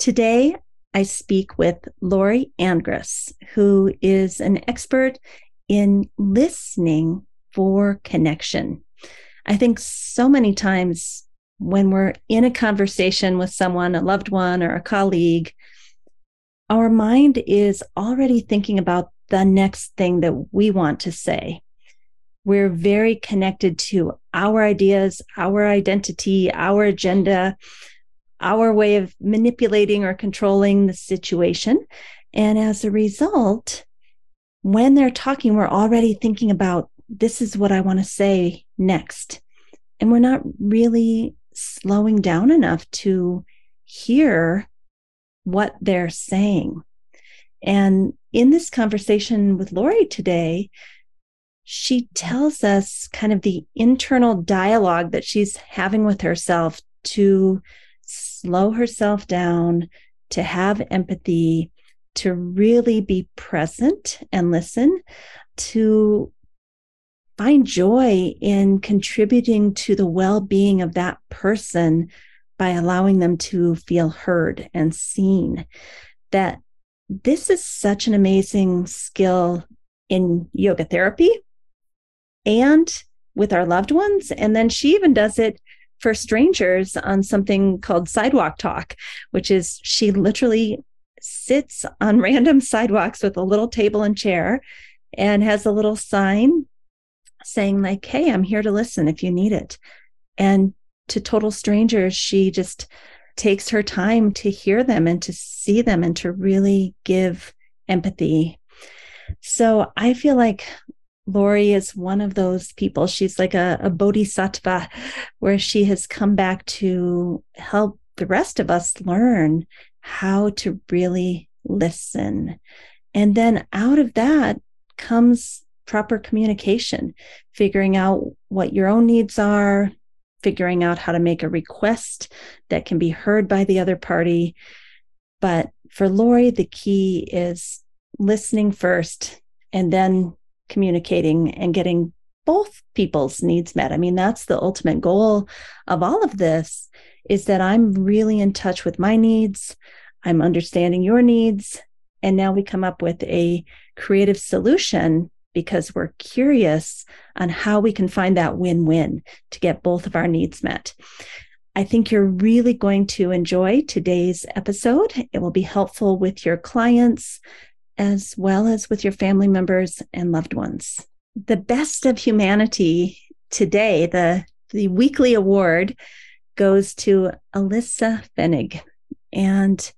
Today, I speak with Lori Andrus, who is an expert in listening for connection. I think so many times when we're in a conversation with someone, a loved one or a colleague, our mind is already thinking about the next thing that we want to say. We're very connected to our ideas, our identity, our agenda, our way of manipulating or controlling the situation. And as a result, when they're talking, we're already thinking about this is what I want to say next. And we're not really slowing down enough to hear what they're saying. And in this conversation with Lori today, she tells us kind of the internal dialogue that she's having with herself to slow herself down, to have empathy, to really be present and listen, to find joy in contributing to the well being of that person by allowing them to feel heard and seen. That this is such an amazing skill in yoga therapy and with our loved ones. And then she even does it for strangers on something called sidewalk talk, which is she literally sits on random sidewalks with a little table and chair and has a little sign saying like hey i'm here to listen if you need it. And to total strangers she just takes her time to hear them and to see them and to really give empathy. So i feel like Lori is one of those people. She's like a, a bodhisattva where she has come back to help the rest of us learn how to really listen. And then out of that comes proper communication, figuring out what your own needs are, figuring out how to make a request that can be heard by the other party. But for Lori, the key is listening first and then communicating and getting both people's needs met. I mean, that's the ultimate goal of all of this is that I'm really in touch with my needs. I'm understanding your needs. And now we come up with a creative solution because we're curious on how we can find that win win to get both of our needs met. I think you're really going to enjoy today's episode. It will be helpful with your clients as well as with your family members and loved ones. The best of humanity today, the, the weekly award goes to Alyssa Fenig. And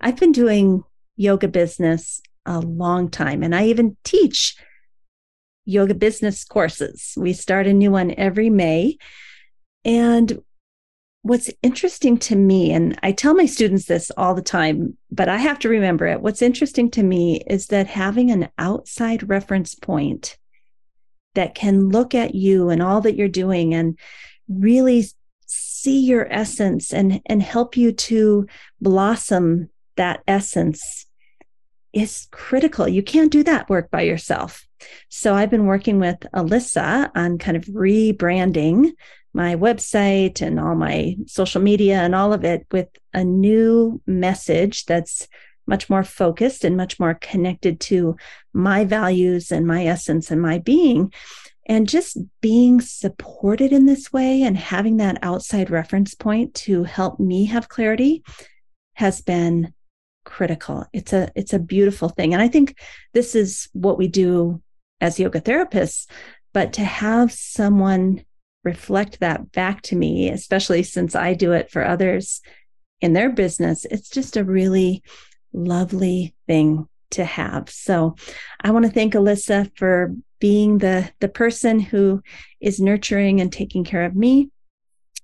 I've been doing yoga business a long time, and I even teach yoga business courses. We start a new one every May. And what's interesting to me, and I tell my students this all the time, but I have to remember it. What's interesting to me is that having an outside reference point that can look at you and all that you're doing and really see your essence and, and help you to blossom that essence is critical. You can't do that work by yourself. So I've been working with Alyssa on kind of rebranding my website and all my social media and all of it with a new message that's much more focused and much more connected to my values and my essence and my being. And just being supported in this way and having that outside reference point to help me have clarity has been critical. It's a it's a beautiful thing. And I think this is what we do as yoga therapists, but to have someone reflect that back to me, especially since I do it for others in their business, it's just a really lovely thing to have. So I want to thank Alyssa for being the the person who is nurturing and taking care of me.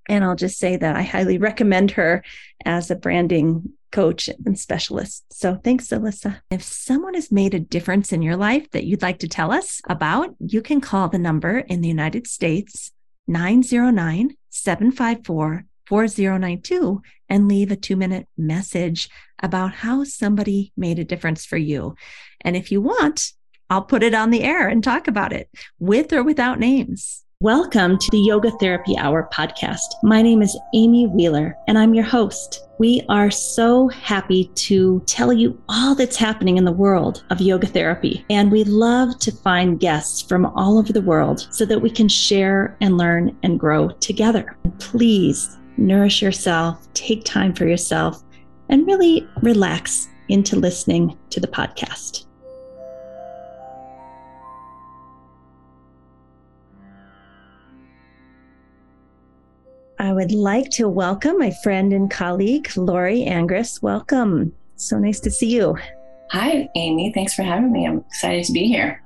And I'll just say that I highly recommend her as a branding coach and specialist. So thanks, Alyssa. If someone has made a difference in your life that you'd like to tell us about, you can call the number in the United States 909 754 4092 and leave a two minute message about how somebody made a difference for you. And if you want, I'll put it on the air and talk about it with or without names. Welcome to the Yoga Therapy Hour podcast. My name is Amy Wheeler, and I'm your host. We are so happy to tell you all that's happening in the world of yoga therapy. And we love to find guests from all over the world so that we can share and learn and grow together. Please nourish yourself, take time for yourself, and really relax into listening to the podcast. I would like to welcome my friend and colleague, Lori Angris. Welcome. So nice to see you. Hi, Amy. Thanks for having me. I'm excited to be here.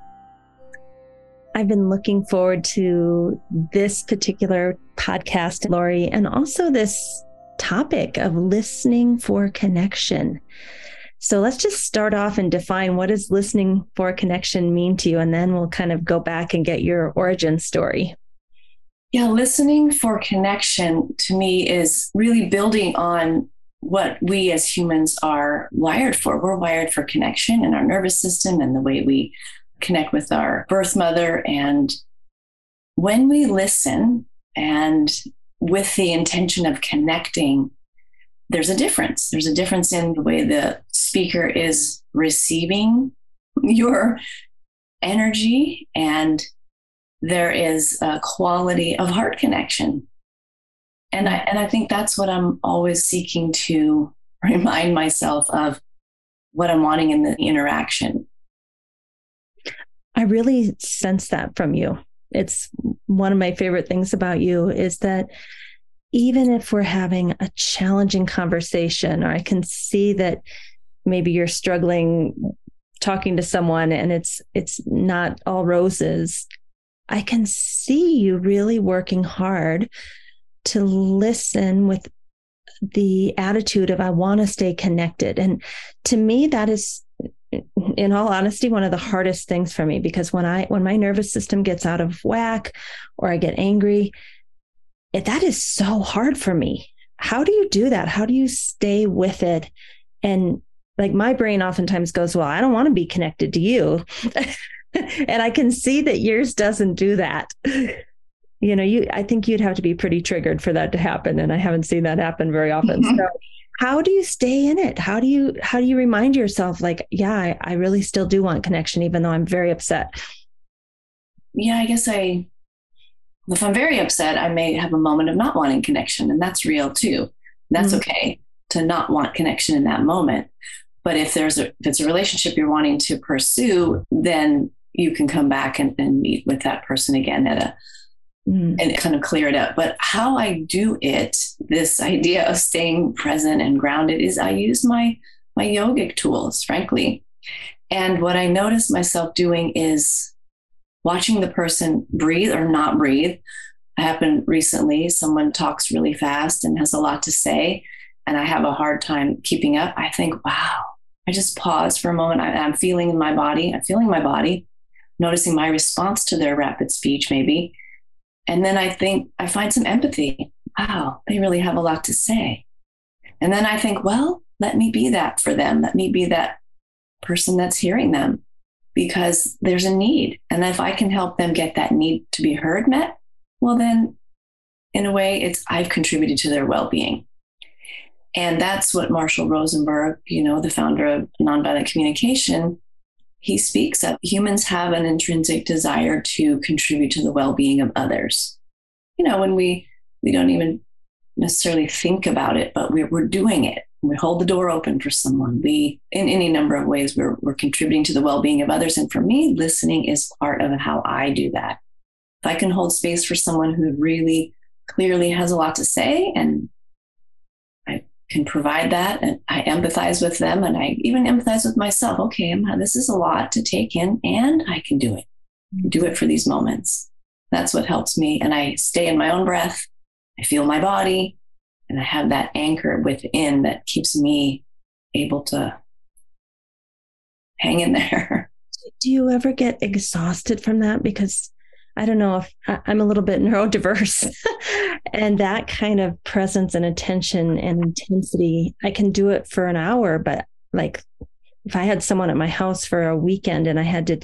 I've been looking forward to this particular podcast, Lori, and also this topic of listening for connection. So let's just start off and define what does listening for connection mean to you, and then we'll kind of go back and get your origin story. Yeah, listening for connection to me is really building on what we as humans are wired for. We're wired for connection in our nervous system and the way we connect with our birth mother. And when we listen and with the intention of connecting, there's a difference. There's a difference in the way the speaker is receiving your energy and there is a quality of heart connection. And I, and I think that's what I'm always seeking to remind myself of what I'm wanting in the interaction. I really sense that from you. It's one of my favorite things about you is that even if we're having a challenging conversation, or I can see that maybe you're struggling talking to someone and it's it's not all roses I can see you really working hard to listen with the attitude of I want to stay connected. And to me, that is in all honesty one of the hardest things for me because when i when my nervous system gets out of whack or i get angry it, that is so hard for me. How do you do that? How do you stay with it? And like my brain oftentimes goes well i don't want to be connected to you and I can see that yours doesn't do that. You know, you I think you'd have to be pretty triggered for that to happen. And I haven't seen that happen very often. Mm-hmm. So how do you stay in it? How do you how do you remind yourself like, yeah, I, I really still do want connection, even though I'm very upset? Yeah, I guess I if I'm very upset, I may have a moment of not wanting connection, and that's real too. That's mm-hmm. okay to not want connection in that moment. But if there's a if it's a relationship you're wanting to pursue, then you can come back and, and meet with that person again at a mm. and kind of clear it up. But how I do it, this idea of staying present and grounded is I use my my yogic tools, frankly. And what I notice myself doing is watching the person breathe or not breathe. It happened recently. Someone talks really fast and has a lot to say, and I have a hard time keeping up. I think, wow, I just pause for a moment. I, am feeling in my body. I'm feeling my body noticing my response to their rapid speech, maybe. And then I think I find some empathy. Wow, they really have a lot to say. And then I think, well, let me be that for them. Let me be that person that's hearing them because there's a need. And if I can help them get that need to be heard met, well, then in a way, it's I've contributed to their well being. And that's what Marshall Rosenberg, you know, the founder of nonviolent communication, he speaks of humans have an intrinsic desire to contribute to the well-being of others. You know, when we we don't even necessarily think about it, but we're, we're doing it. We hold the door open for someone. We, in any number of ways, we're, we're contributing to the well being of others. And for me, listening is part of how I do that. If I can hold space for someone who really clearly has a lot to say and can provide that and I empathize with them and I even empathize with myself. Okay, I'm, this is a lot to take in and I can do it. Can do it for these moments. That's what helps me. And I stay in my own breath. I feel my body and I have that anchor within that keeps me able to hang in there. Do you ever get exhausted from that? Because I don't know if I'm a little bit neurodiverse and that kind of presence and attention and intensity, I can do it for an hour, but like if I had someone at my house for a weekend and I had to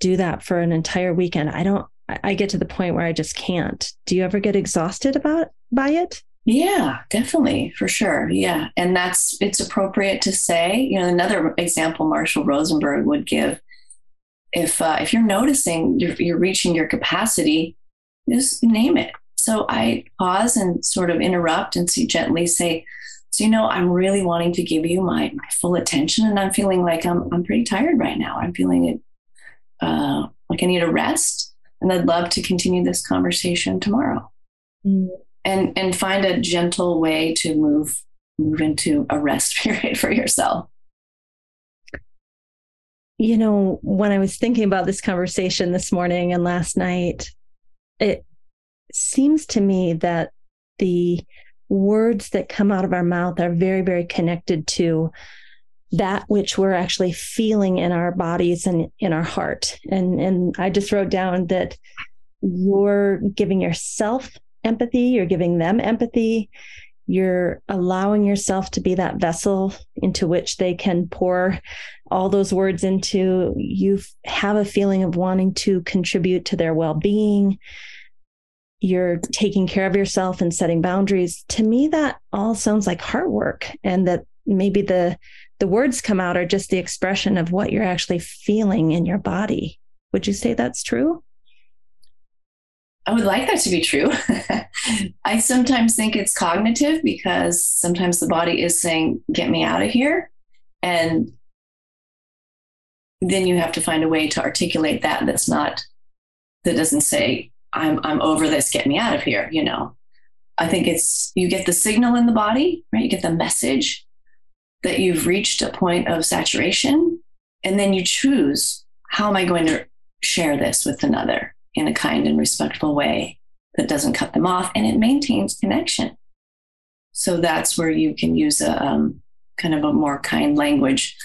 do that for an entire weekend, I don't I get to the point where I just can't. Do you ever get exhausted about by it? Yeah, definitely, for sure. Yeah. And that's it's appropriate to say, you know, another example Marshall Rosenberg would give if uh, if you're noticing you're, you're reaching your capacity, just name it. So I pause and sort of interrupt and see gently say, so you know, I'm really wanting to give you my my full attention, and I'm feeling like I'm I'm pretty tired right now. I'm feeling it uh, like I need a rest, and I'd love to continue this conversation tomorrow. Mm. And and find a gentle way to move move into a rest period for yourself. You know, when I was thinking about this conversation this morning and last night, it seems to me that the words that come out of our mouth are very, very connected to that which we're actually feeling in our bodies and in our heart. And and I just wrote down that you're giving yourself empathy, you're giving them empathy, you're allowing yourself to be that vessel into which they can pour all those words into. You have a feeling of wanting to contribute to their well-being. You're taking care of yourself and setting boundaries. To me that all sounds like heart work and that maybe the the words come out are just the expression of what you're actually feeling in your body. Would you say that's true I would like that to be true. I sometimes think it's cognitive because sometimes the body is saying, get me out of here. And then you have to find a way to articulate that that's not, that doesn't say, I'm I'm over this, get me out of here, you know. I think it's you get the signal in the body, right? You get the message that you've reached a point of saturation and then you choose how am I going to share this with another in a kind and respectful way that doesn't cut them off and it maintains connection. So that's where you can use a um, kind of a more kind language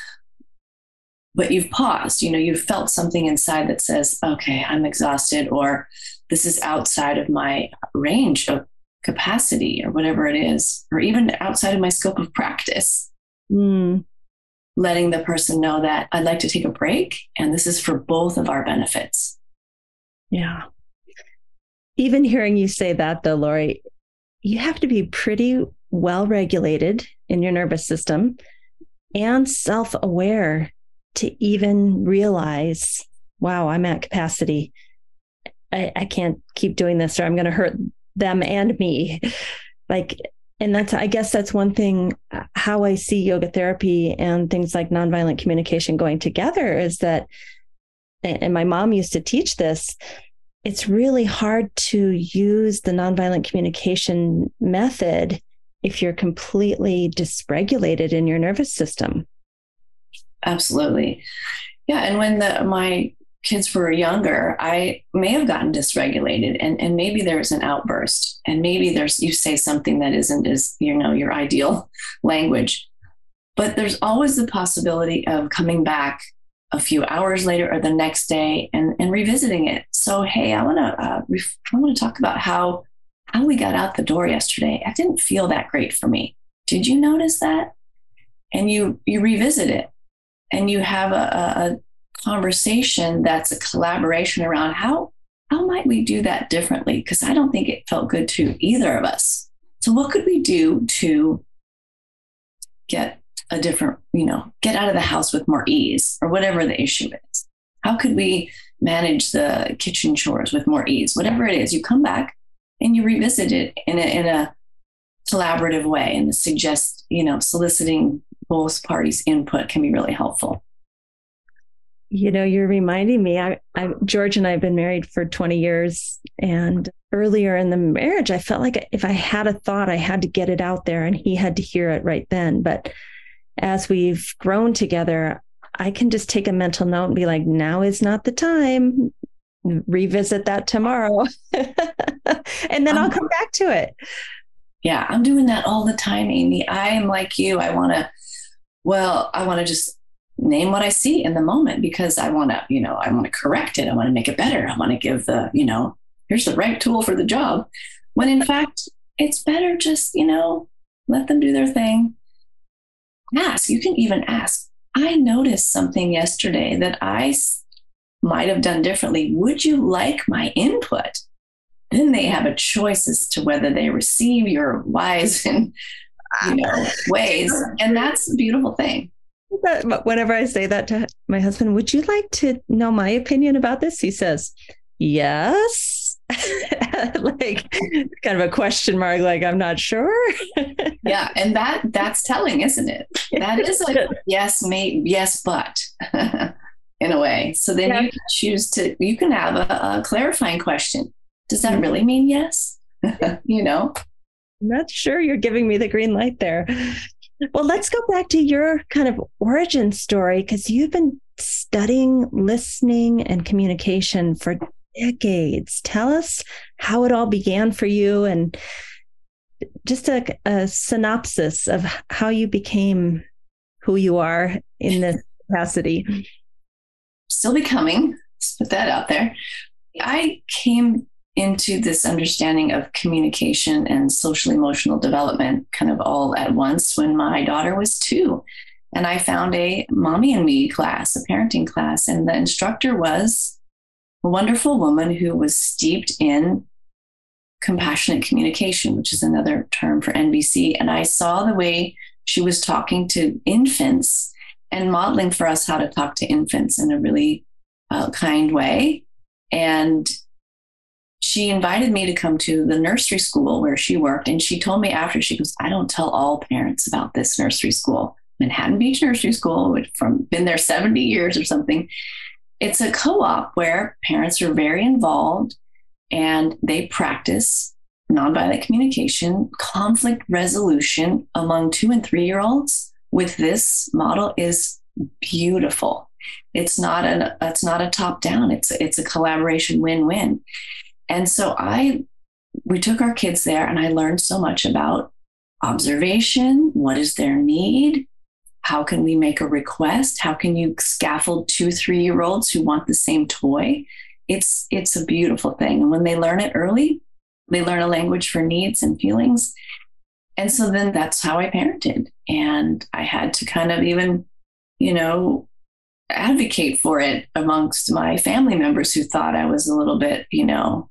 but you've paused you know you've felt something inside that says okay i'm exhausted or this is outside of my range of capacity or whatever it is, or even outside of my scope of practice. Mm. Letting the person know that I'd like to take a break and this is for both of our benefits. Yeah. Even hearing you say that, though, Lori, you have to be pretty well regulated in your nervous system and self aware to even realize, wow, I'm at capacity. I, I can't keep doing this or I'm going to hurt them and me. Like, and that's, I guess that's one thing uh, how I see yoga therapy and things like nonviolent communication going together is that, and my mom used to teach this, it's really hard to use the nonviolent communication method if you're completely dysregulated in your nervous system. Absolutely. Yeah. And when the, my kids were younger, I may have gotten dysregulated and, and maybe there's an outburst and maybe there's you say something that isn't as, you know, your ideal language. But there's always the possibility of coming back a few hours later or the next day and, and revisiting it. So, hey, I want to uh, ref- I want to talk about how how we got out the door yesterday. I didn't feel that great for me. Did you notice that? And you you revisit it, and you have a, a, conversation that's a collaboration around how how might we do that differently because i don't think it felt good to either of us so what could we do to get a different you know get out of the house with more ease or whatever the issue is how could we manage the kitchen chores with more ease whatever it is you come back and you revisit it in a, in a collaborative way and suggest you know soliciting both parties input can be really helpful you know, you're reminding me. I, I, George and I have been married for 20 years, and earlier in the marriage, I felt like if I had a thought, I had to get it out there, and he had to hear it right then. But as we've grown together, I can just take a mental note and be like, "Now is not the time." Revisit that tomorrow, and then I'll um, come back to it. Yeah, I'm doing that all the time, Amy. I am like you. I want to. Well, I want to just name what I see in the moment because I want to, you know, I want to correct it. I want to make it better. I want to give the, you know, here's the right tool for the job. When in fact, it's better just, you know, let them do their thing. Ask. You can even ask. I noticed something yesterday that I might have done differently? Would you like my input? Then they have a choice as to whether they receive your wise and you ah. know ways, and that's a beautiful thing. Whenever I say that to my husband, would you like to know my opinion about this? He says, Yes. like kind of a question mark, like I'm not sure. yeah, and that that's telling, isn't it? That is like yes, mate, yes, but in a way. So then yeah. you can choose to you can have a, a clarifying question. Does that mm-hmm. really mean yes? you know? I'm not sure you're giving me the green light there. Well, let's go back to your kind of origin story because you've been studying listening and communication for decades. Tell us how it all began for you and just a, a synopsis of how you became who you are in this capacity. Still becoming, let's put that out there. I came into this understanding of communication and social emotional development kind of all at once when my daughter was two. And I found a mommy and me class, a parenting class, and the instructor was a wonderful woman who was steeped in compassionate communication, which is another term for NVC. And I saw the way she was talking to infants and modeling for us how to talk to infants in a really uh, kind way. And she invited me to come to the nursery school where she worked. And she told me after, she goes, I don't tell all parents about this nursery school. Manhattan Beach Nursery School, which from been there 70 years or something it's a co-op where parents are very involved and they practice nonviolent communication, conflict resolution among two and three year olds with this model is beautiful. It's not an it's not a top down. It's it's a collaboration win win. And so I we took our kids there and I learned so much about observation, what is their need, how can we make a request? How can you scaffold two, three year olds who want the same toy? It's, it's a beautiful thing. And when they learn it early, they learn a language for needs and feelings. And so then that's how I parented. And I had to kind of even, you know, advocate for it amongst my family members who thought I was a little bit, you know,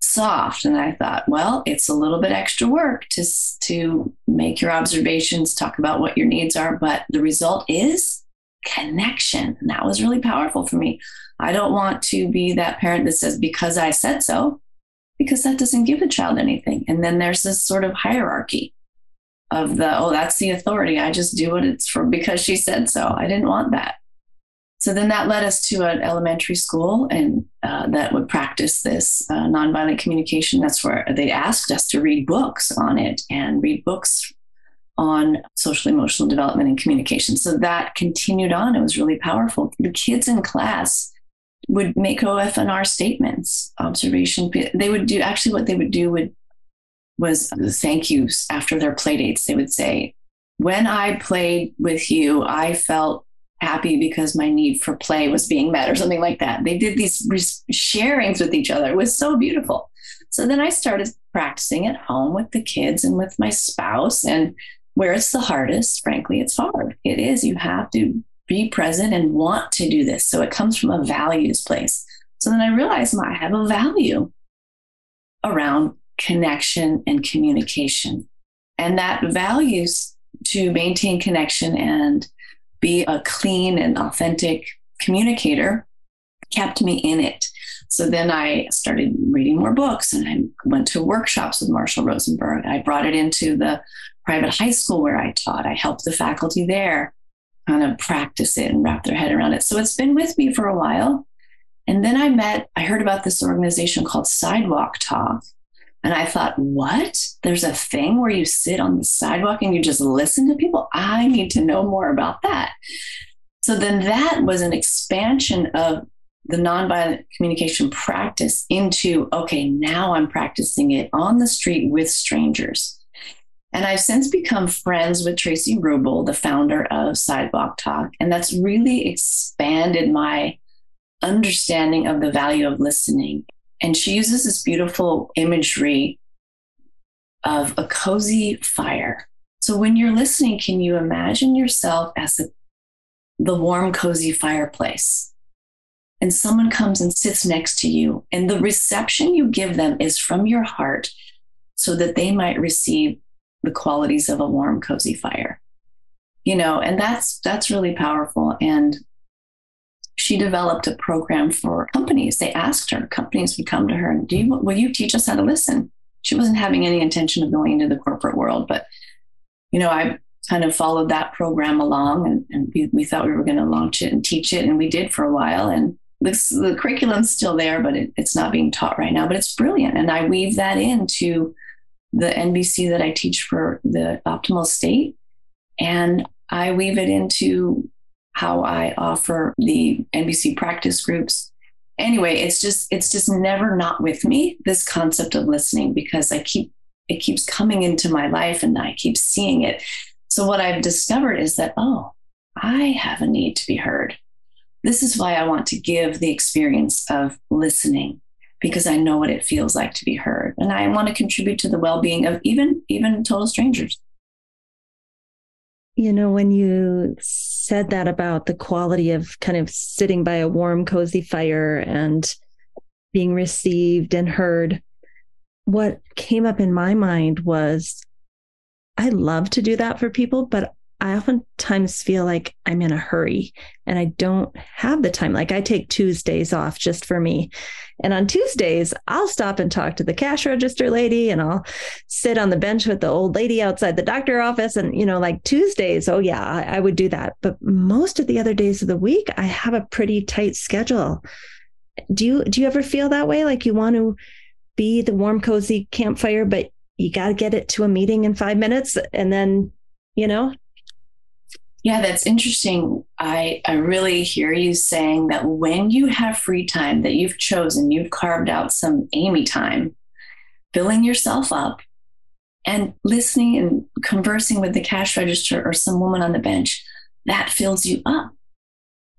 soft. And I thought, well, it's a little bit extra work to, to make your observations, talk about what your needs are. But the result is connection. And that was really powerful for me. I don't want to be that parent that says, because I said so, because that doesn't give the child anything. And then there's this sort of hierarchy of the, oh, that's the authority. I just do what it's for because she said so. I didn't want that. So then that led us to an elementary school and uh, that would practice this uh, nonviolent communication. That's where they asked us to read books on it and read books on social emotional development and communication. So that continued on. It was really powerful. The kids in class would make OFNR statements, observation. They would do actually what they would do would was thank yous after their play dates. They would say, when I played with you, I felt happy because my need for play was being met or something like that. They did these sharings with each other. It was so beautiful. So then I started practicing at home with the kids and with my spouse. And where it's the hardest, frankly, it's hard. It is. You have to be present and want to do this. So it comes from a values place. So then I realized I have a value around connection and communication. And that values to maintain connection and be a clean and authentic communicator kept me in it. So then I started reading more books and I went to workshops with Marshall Rosenberg. I brought it into the private high school where I taught. I helped the faculty there kind of practice it and wrap their head around it. So it's been with me for a while. And then I met, I heard about this organization called Sidewalk Talk. And I thought, what? There's a thing where you sit on the sidewalk and you just listen to people? I need to know more about that. So then that was an expansion of the nonviolent communication practice into okay, now I'm practicing it on the street with strangers. And I've since become friends with Traci Ruble, the founder of Sidewalk Talk. And that's really expanded my understanding of the value of listening and she uses this beautiful imagery of a cozy fire. So when you're listening, can you imagine yourself as a, the warm, cozy fireplace? and someone comes and sits next to you, and the reception you give them is from your heart so that they might receive the qualities of a warm, cozy fire. You know, and that's that's really powerful. And she developed a program for companies. They asked her, companies would come to her and do you will you teach us how to listen? She wasn't having any intention of going into the corporate world, but you know, I kind of followed that program along and, and we, we thought we were going to launch it and teach it. And we did for a while. And this, the curriculum's still there, but it, it's not being taught right now. But it's brilliant. And I weave that into the NVC that I teach for the optimal state. And I weave it into how I offer the NVC practice groups. Anyway, it's just it's just never not with me this concept of listening because I keep it keeps coming into my life and I keep seeing it. So what I've discovered is that oh, I have a need to be heard. This is why I want to give the experience of listening because I know what it feels like to be heard and I want to contribute to the well-being of even even total strangers. You know, when you said that about the quality of kind of sitting by a warm, cozy fire and being received and heard, what came up in my mind was I love to do that for people, but I oftentimes feel like I'm in a hurry and I don't have the time. Like I take Tuesdays off just for me. And on Tuesdays, I'll stop and talk to the cash register lady and I'll sit on the bench with the old lady outside the doctor office. And, you know, like Tuesdays, oh, yeah, I, I would do that. But most of the other days of the week, I have a pretty tight schedule. Do you do you ever feel that way? Like you want to be the warm, cozy campfire, but you got to get it to a meeting in five minutes and then, you know, yeah, that's interesting. I, I really hear you saying that when you have free time that you've chosen, you've carved out some Amy time, filling yourself up and listening and conversing with the cash register or some woman on the bench, that fills you up.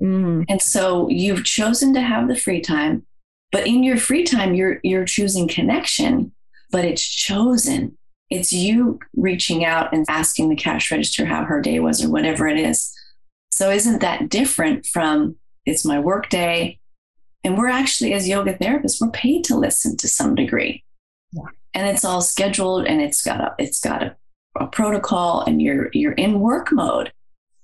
Mm. And so you've chosen to have the free time, but in your free time, you're you're choosing connection, but it's chosen it's you reaching out and asking the cash register how her day was or whatever it is. So isn't that different from it's my work day? And we're actually, as yoga therapists, we're paid to listen to some degree. Yeah. And it's all scheduled and it's got a it's got a, a protocol and you're you're in work mode.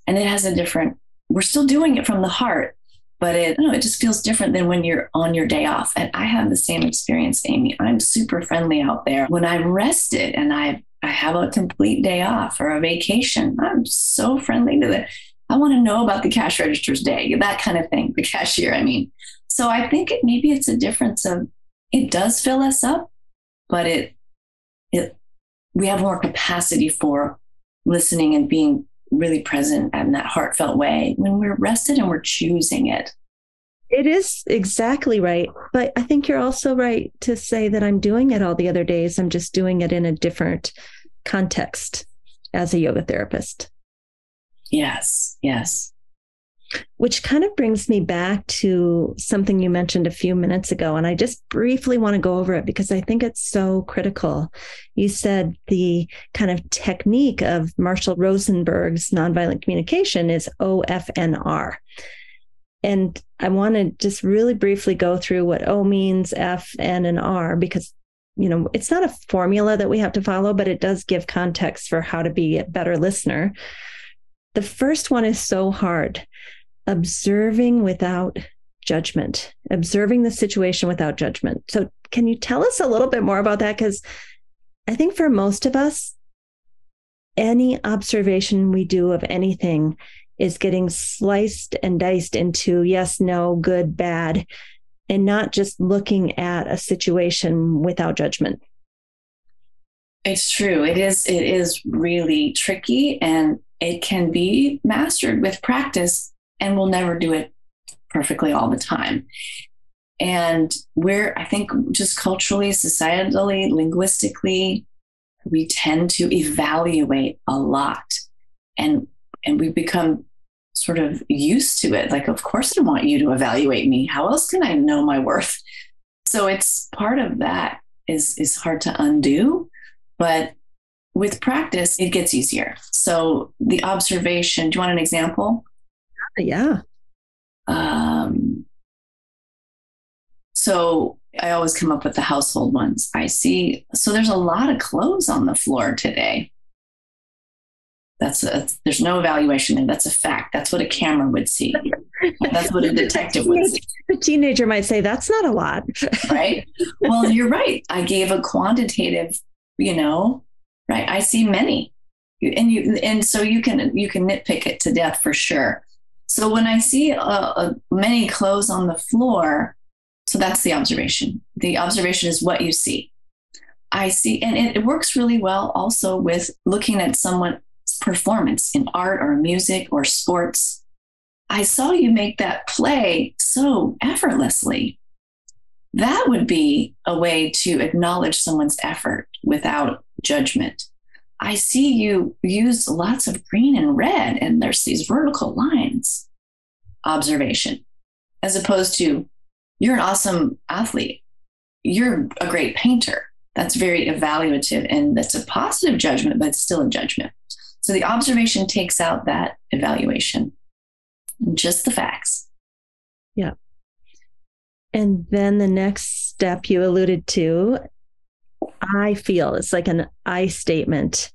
And it has a different, we're still doing it from the heart, but it, know, it just feels different than when you're on your day off. And I have the same experience, Amy. I'm super friendly out there. When I'm rested and I, I have a complete day off or a vacation, I'm so friendly to the, I want to know about the cash register's day, that kind of thing, the cashier, I mean. So I think it, maybe it's a difference of, it does fill us up, but it, it, we have more capacity for listening and being really present in that heartfelt way when we're rested and we're choosing it. It is exactly right. But I think you're also right to say that I'm doing it all the other days. I'm just doing it in a different context as a yoga therapist. Yes, yes which kind of brings me back to something you mentioned a few minutes ago. And I just briefly want to go over it because I think it's so critical. You said the kind of technique of Marshall Rosenberg's nonviolent communication is OFNR. And I want to just really briefly go through what O means, F, N, and R, because you know it's not a formula that we have to follow, but it does give context for how to be a better listener. The first one is so hard observing without judgment, observing the situation without judgment. So, can you tell us a little bit more about that? Because I think for most of us, any observation we do of anything is getting sliced and diced into yes, no, good, bad, and not just looking at a situation without judgment. It's true. It is it is really tricky and it can be mastered with practice and we'll never do it perfectly all the time. And we're, I think, just culturally, societally, linguistically, we tend to evaluate a lot. And and we become sort of used to it. Like, of course I want you to evaluate me. How else can I know my worth? So it's part of that is is hard to undo. But with practice, it gets easier. So the observation, do you want an example? Yeah. Um, So I always come up with the household ones. I see, so there's a lot of clothes on the floor today. That's a, there's no evaluation there. That's a fact. That's what a camera would see. That's what a detective would see. The teenager might say, that's not a lot. right. Well, you're right. I gave a quantitative, you know, right. I see many. And you, and so you can, you can nitpick it to death for sure. So when I see uh, many clothes on the floor, so that's the observation. The observation is what you see. I see, and it, it works really well also with looking at someone's performance in art or music or sports. I saw you make that play so effortlessly. That would be a way to acknowledge someone's effort without judgment. I see you use lots of green and red, and there's these vertical lines. Observation, as opposed to, you're an awesome athlete. You're a great painter. That's very evaluative, and that's a positive judgment, but still a judgment. So the observation takes out that evaluation, just the facts. Yeah. And then the next step you alluded to, I feel it's like an I statement,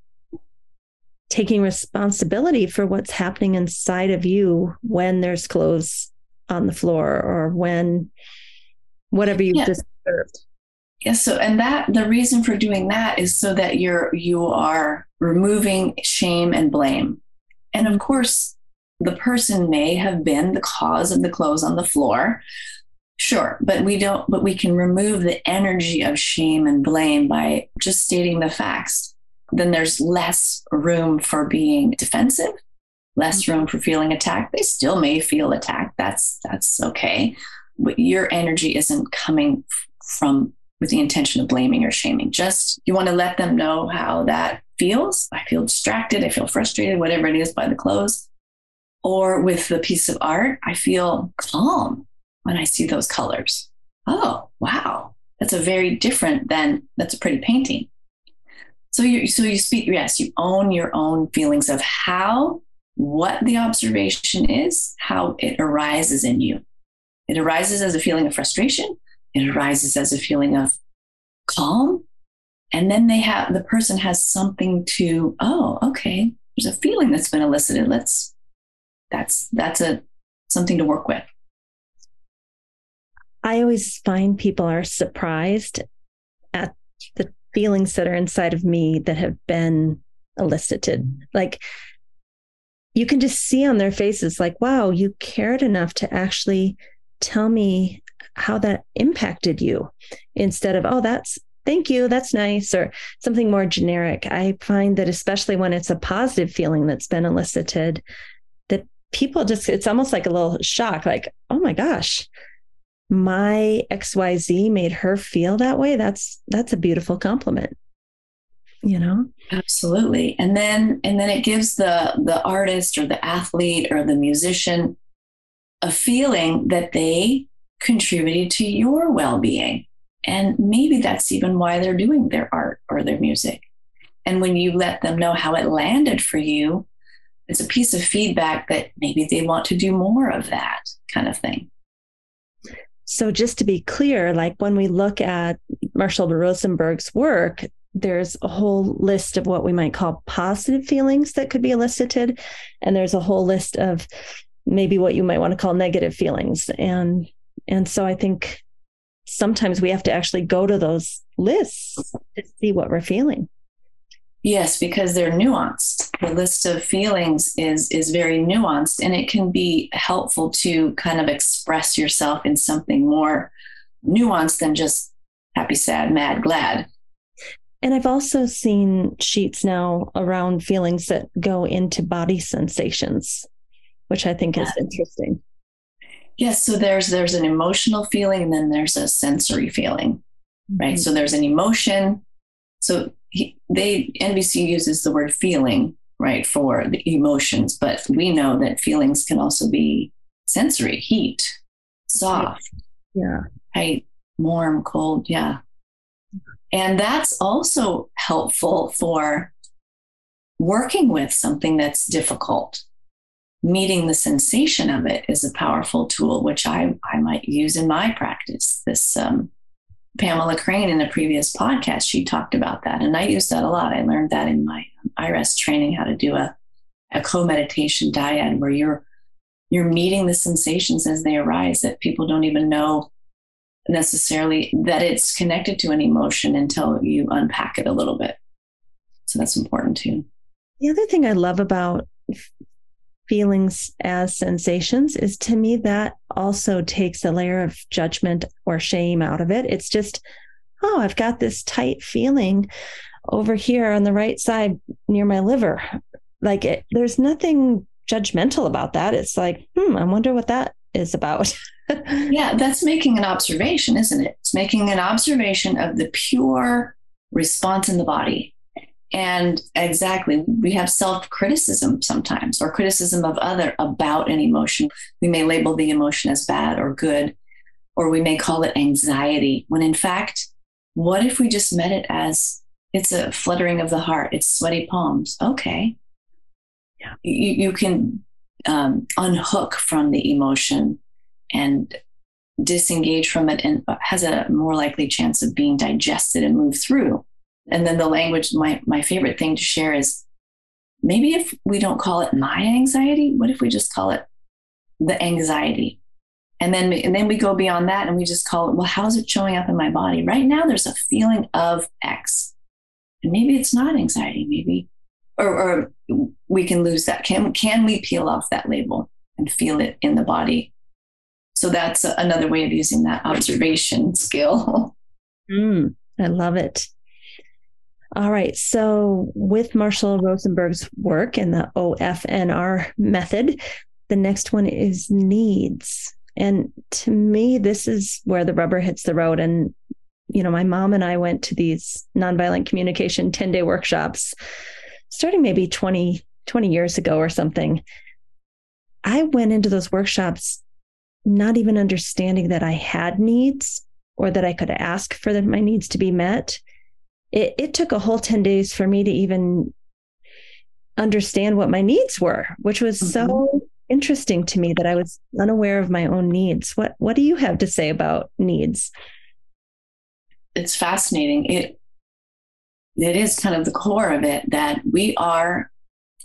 taking responsibility for what's happening inside of you when there's clothes on the floor or when whatever you've yeah. just observed. Yes. So, and that the reason for doing that is so that you're you are removing shame and blame. And of course, the person may have been the cause of the clothes on the floor. Sure, but we don't, but we can remove the energy of shame and blame by just stating the facts. Then there's less room for being defensive, less mm. room for feeling attacked. They still may feel attacked. That's that's okay. But your energy isn't coming from with the intention of blaming or shaming. Just you want to let them know how that feels. I feel distracted, I feel frustrated, whatever it is by the clothes. Or with the piece of art, I feel calm when I see those colors. Oh, wow. That's a very different than that's a pretty painting. So you so you speak, yes, you own your own feelings of how what the observation is, how it arises in you. It arises as a feeling of frustration. It arises as a feeling of calm. And then they have the person has something to, oh, okay, there's a feeling that's been elicited. Let's that's that's a something to work with. I always find people are surprised at the feelings that are inside of me that have been elicited. Like you can just see on their faces, like, wow, you cared enough to actually tell me how that impacted you instead of, oh, that's thank you, that's nice, or something more generic. I find that especially when it's a positive feeling that's been elicited, that people just, it's almost like a little shock, like, oh my gosh, my XYZ made her feel that way. That's that's a beautiful compliment. You know? Absolutely. And then and then it gives the the artist or the athlete or the musician a feeling that they contributed to your well being. And maybe that's even why they're doing their art or their music. And when you let them know how it landed for you, it's a piece of feedback that maybe they want to do more of that kind of thing. So, just to be clear, like when we look at Marshall Rosenberg's work, there's a whole list of what we might call positive feelings that could be elicited. And there's a whole list of maybe what you might want to call negative feelings. And and so I think sometimes we have to actually go to those lists to see what we're feeling. Yes, because they're nuanced. The list of feelings is is very nuanced and it can be helpful to kind of express yourself in something more nuanced than just happy, sad, mad, glad. And I've also seen sheets now around feelings that go into body sensations, which I think is interesting. Yes, so there's there's an emotional feeling and then there's a sensory feeling, right? Mm-hmm. So there's an emotion. So he, they NVC uses the word feeling, right, for the emotions, but we know that feelings can also be sensory, heat, soft, yeah, right, warm, cold, yeah. And that's also helpful for working with something that's difficult meeting the sensation of it is a powerful tool, which I, I might use in my practice. This um, Pamela Crane in a previous podcast, she talked about that. And I use that a lot. I learned that in my iRest training, how to do a, a co-meditation dyad where you're you're meeting the sensations as they arise that people don't even know necessarily that it's connected to an emotion until you unpack it a little bit. So that's important too. The other thing I love about feelings as sensations is to me that also takes a layer of judgment or shame out of it. It's just, oh, I've got this tight feeling over here on the right side near my liver. Like it, there's nothing judgmental about that. It's like, hmm, I wonder what that is about. yeah, that's making an observation, isn't it? It's making an observation of the pure response in the body. And exactly, we have self criticism sometimes or criticism of other about an emotion. We may label the emotion as bad or good, or we may call it anxiety, when in fact, what if we just met it as it's a fluttering of the heart, it's sweaty palms? Okay. Yeah. You, you can um, unhook from the emotion and disengage from it and has a more likely chance of being digested and moved through and then the language, my, my favorite thing to share is maybe if we don't call it my anxiety, what if we just call it the anxiety? And then, and then we go beyond that and we just call it, well, how is it showing up in my body? Right now, there's a feeling of X. And maybe it's not anxiety, maybe, or, or we can lose that. Can, can we peel off that label and feel it in the body? So that's another way of using that observation skill. Mm, I love it. All right. So, with Marshall Rosenberg's work and the OFNR method, the next one is needs. And to me, this is where the rubber hits the road. And, you know, my mom and I went to these nonviolent communication 10 day workshops starting maybe 20, 20 years ago or something. I went into those workshops not even understanding that I had needs or that I could ask for my needs to be met it, it took a whole 10 days for me to even understand what my needs were, which was mm-hmm. so interesting to me that I was unaware of my own needs. What what do you have to say about needs? It's fascinating. It it is kind of the core of it that we are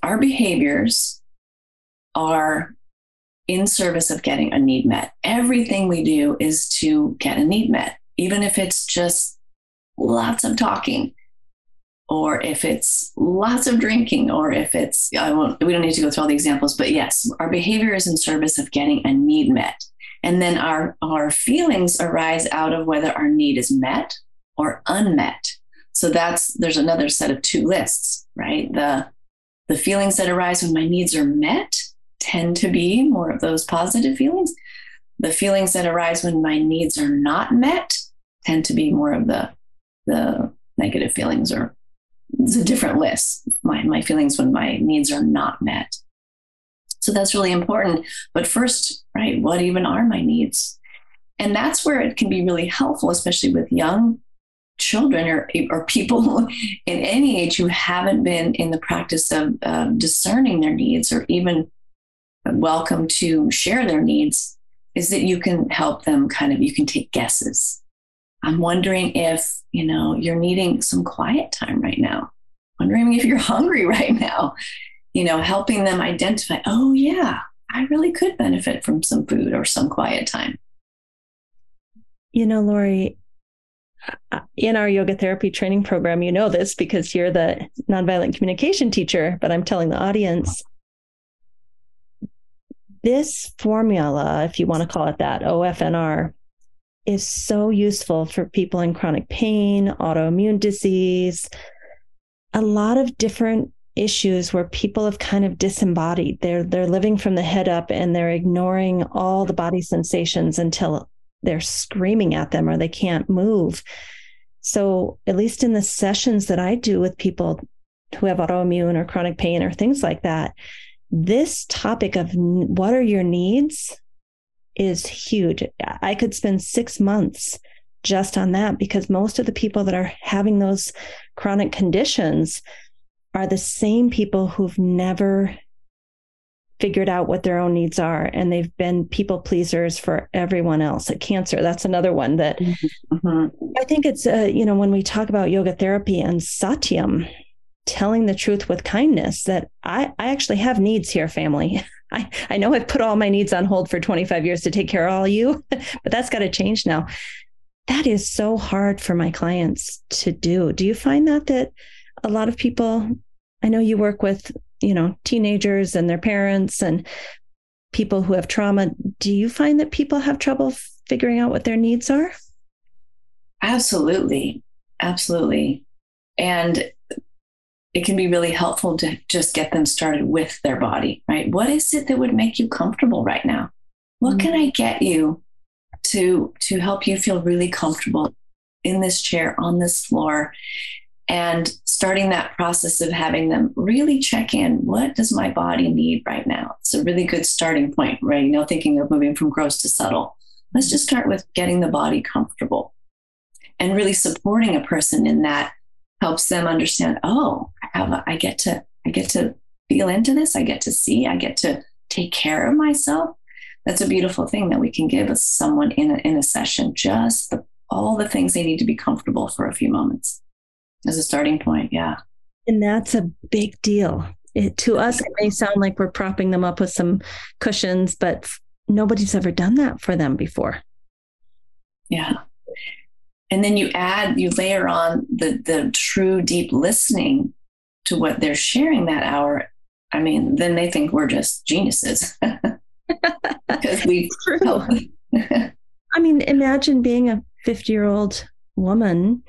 our behaviors are in service of getting a need met. Everything we do is to get a need met, even if it's just lots of talking or if it's lots of drinking, or if it's, I won't, we don't need to go through all the examples, but yes, our behavior is in service of getting a need met. And then our, our feelings arise out of whether our need is met or unmet. So that's, there's another set of two lists, right? The, the feelings that arise when my needs are met tend to be more of those positive feelings. The feelings that arise when my needs are not met tend to be more of the the negative feelings or it's a different list. My, my feelings when my needs are not met. So that's really important. But first, right, what even are my needs? And that's where it can be really helpful, especially with young children or, or people in any age who haven't been in the practice of uh, discerning their needs or even welcome to share their needs, is that you can help them kind of, you can take guesses I'm wondering if, you know, you're needing some quiet time right now. Wondering if you're hungry right now. You know, helping them identify, oh, yeah, I really could benefit from some food or some quiet time. You know, Lori, uh, in our yoga therapy training program, you know this because you're the nonviolent communication teacher, but I'm telling the audience this formula, if you want to call it that, OFNR, is so useful for people in chronic pain, autoimmune disease, a lot of different issues where people have kind of disembodied. They're they're living from the head up and they're ignoring all the body sensations until they're screaming at them or they can't move. So, at least in the sessions that I do with people who have autoimmune or chronic pain or things like that, this topic of what are your needs is huge. I could spend six months just on that because most of the people that are having those chronic conditions are the same people who've never figured out what their own needs are and they've been people pleasers for everyone else at cancer that's another one that mm-hmm. i think it's uh, you know when we talk about yoga therapy and satyam telling the truth with kindness that i i actually have needs here family i i know i've put all my needs on hold for 25 years to take care of all you but that's got to change now that is so hard for my clients to do do you find that that a lot of people i know you work with you know, teenagers and their parents and people who have trauma. Do you find that people have trouble figuring out what their needs are? Absolutely. Absolutely. And it can be really helpful to just get them started with their body, right? What is it that would make you comfortable right now? What mm-hmm. can I get you to to help you feel really comfortable in this chair on this floor and starting that process of having them really check in what does my body need right now it's a really good starting point right you know thinking of moving from gross to subtle let's just start with getting the body comfortable and really supporting a person in that helps them understand oh I, have a, I get to i get to feel into this i get to see i get to take care of myself that's a beautiful thing that we can give someone in a, in a session just the, all the things they need to be comfortable for a few moments as a starting point. Yeah. And that's a big deal. It, to us, it may sound like we're propping them up with some cushions, but nobody's ever done that for them before. Yeah. And then you add, you layer on the the true deep listening to what they're sharing that hour. I mean, then they think we're just geniuses because we. True. I mean, imagine being a 50 year old woman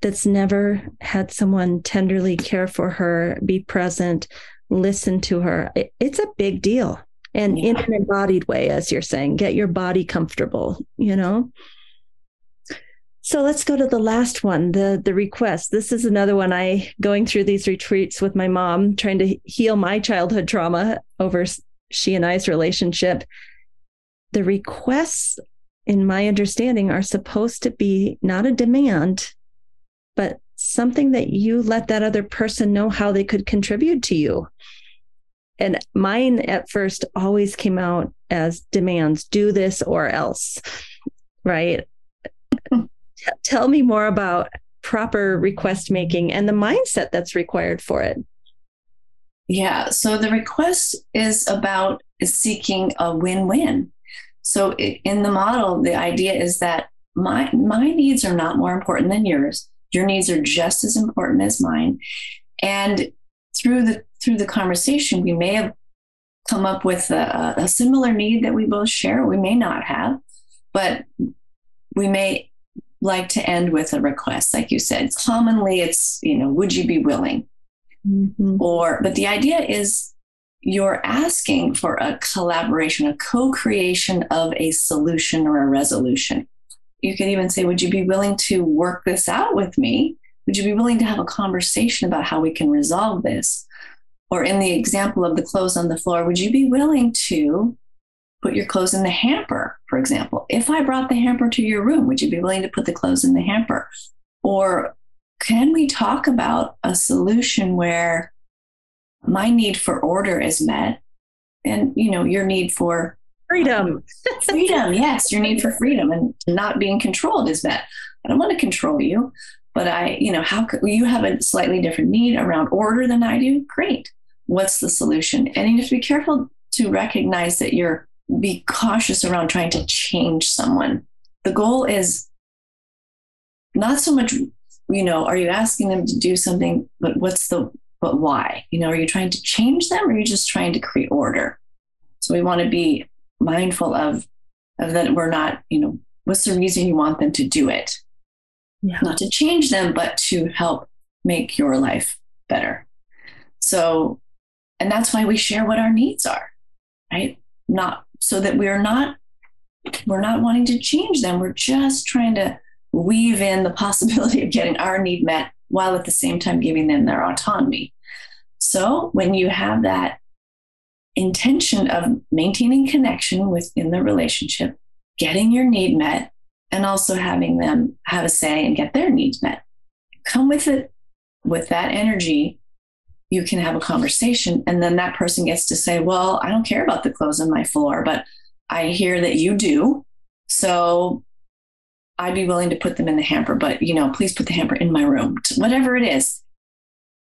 that's never had someone tenderly care for her, be present, listen to her. It, it's a big deal. And yeah. in an embodied way, as you're saying, get your body comfortable, you know? So let's go to the last one, the the request. This is another one I going through these retreats with my mom, trying to heal my childhood trauma over she and I's relationship. The requests, in my understanding, are supposed to be not a demand, but something that you let that other person know how they could contribute to you. And mine at first always came out as demands do this or else, right? Tell me more about proper request making and the mindset that's required for it. Yeah. So the request is about seeking a win win. So in the model, the idea is that my, my needs are not more important than yours. Your needs are just as important as mine. And through the through the conversation, we may have come up with a, a similar need that we both share. We may not have, but we may like to end with a request, like you said. Commonly, it's you know, would you be willing? Mm-hmm. Or, but the idea is you're asking for a collaboration, a co-creation of a solution or a resolution you could even say, Would you be willing to work this out with me? Would you be willing to have a conversation about how we can resolve this? Or in the example of the clothes on the floor, would you be willing to put your clothes in the hamper, for example? If I brought the hamper to your room, would you be willing to put the clothes in the hamper? Or can we talk about a solution where my need for order is met and you know your need for freedom. freedom, yes, your need for freedom and not being controlled is met. I don't want to control you, but I, you know, how could you have a slightly different need around order than I do? Great. What's the solution? And you have to be careful to recognize that you're be cautious around trying to change someone. The goal is not so much, you know, are you asking them to do something, but what's the but why? You know, are you trying to change them or are you just trying to create order? So we want to be mindful of of that we're not you know what's the reason you want them to do it yeah. not to change them but to help make your life better so and that's why we share what our needs are right not so that we're not we're not wanting to change them we're just trying to weave in the possibility of getting our need met while at the same time giving them their autonomy so when you have that intention of maintaining connection within the relationship, getting your need met, and also having them have a say and get their needs met. Come with it with that energy you can have a conversation and then that person gets to say well i don't care about the clothes on my floor but i hear that you do so i'd be willing to put them in the hamper but you know please put the hamper in my room whatever it is.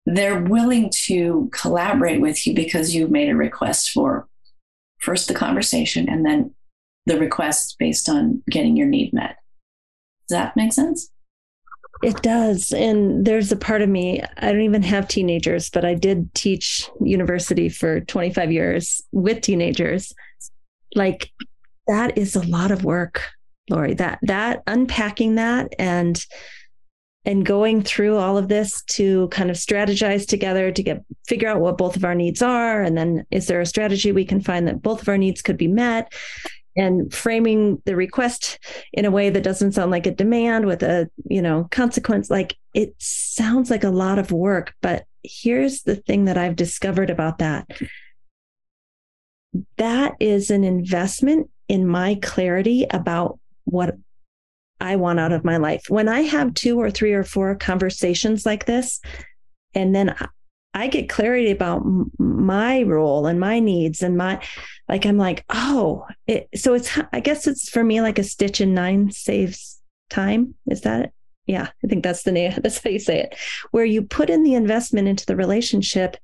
They're willing to collaborate with you because you've made a request for first the conversation and then the request based on getting your need met. Does that make sense it does. And there's a part of me, I don't even have teenagers, but I did teach university for 25 years with teenagers. Like that is a lot of work, Lori. That that unpacking that and and going through all of this to kind of strategize together to get figure out what both of our needs are and then is there a strategy we can find that both of our needs could be met and framing the request in a way that doesn't sound like a demand with a you know consequence. Like it sounds like a lot of work but here's the thing that i've discovered about that. That is an investment in my clarity about what i want out of my life. When i have two or three or four conversations like this and then I get clarity about my role and my needs and my like I'm like, oh, it, so it's I guess it's for me like a stitch in nine saves time. Is that it? Yeah, I think that's the name. That's how you say it. Where you put in the investment into the relationship,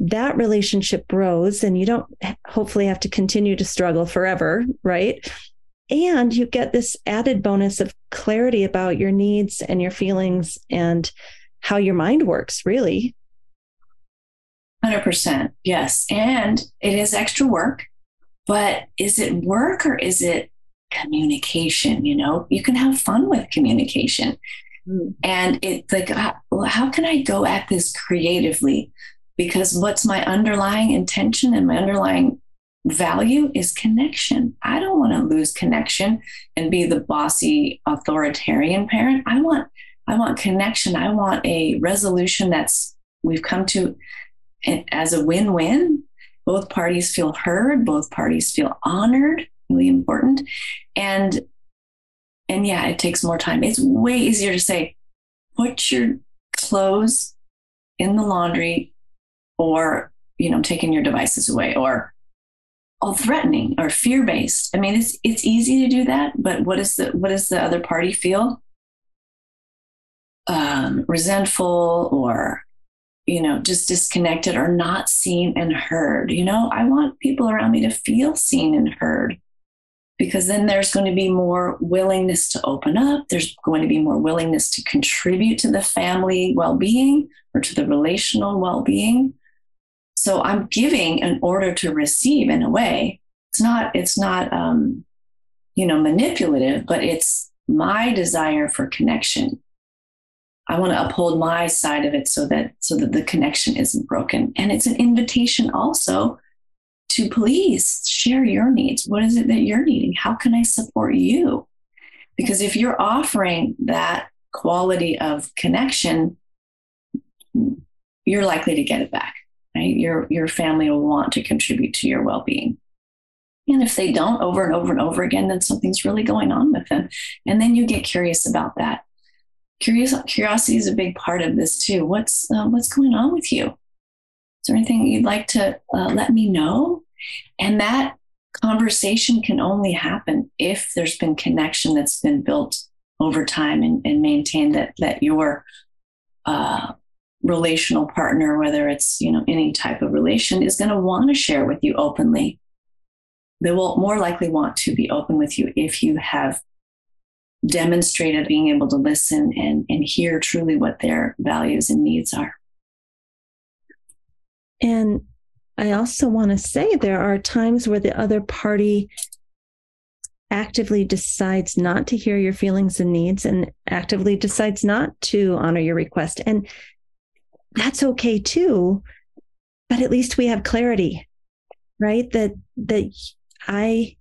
that relationship grows and you don't hopefully have to continue to struggle forever, right? And you get this added bonus of clarity about your needs and your feelings and how your mind works, really. 100%. Yes. And it is extra work, but is it work or is it communication? You know, you can have fun with communication. Mm. And it's like, how, how can I go at this creatively? Because what's my underlying intention and my underlying value is connection. I don't want to lose connection and be the bossy authoritarian parent. I want I want connection. I want a resolution that's we've come to as a win win. Both parties feel heard, both parties feel honored, really important. And and yeah, it takes more time. It's way easier to say, put your clothes in the laundry or, you know, taking your devices away or all threatening or fear-based. I mean, it's it's easy to do that, but what is the what does the other party feel? Um, resentful or you know, just disconnected or not seen and heard. You know, I want people around me to feel seen and heard because then there's going to be more willingness to open up. There's going to be more willingness to contribute to the family well being or to the relational well being. So I'm giving in order to receive in a way. It's not, it's not, um, you know, manipulative, but it's my desire for connection I want to uphold my side of it so that so that the connection isn't broken. And it's an invitation also to please share your needs. What is it that you're needing? How can I support you? Because if you're offering that quality of connection, you're likely to get it back. Right? Your your family will want to contribute to your well-being. And if they don't over and over and over again, then something's really going on with them. And then you get curious about that curious curiosity is a big part of this too. What's uh, what's going on with you? Is there anything you'd like to uh, let me know? And that conversation can only happen if there's been connection that's been built over time and, and maintained that that your uh, relational partner, whether it's you know any type of relation, is going to want to share with you openly. They will more likely want to be open with you if you have demonstrated being able to listen and, and hear truly what their values and needs are. And I also want to say there are times where the other party actively decides not to hear your feelings and needs and actively decides not to honor your request. And that's okay too. But at least we have clarity, right? That that I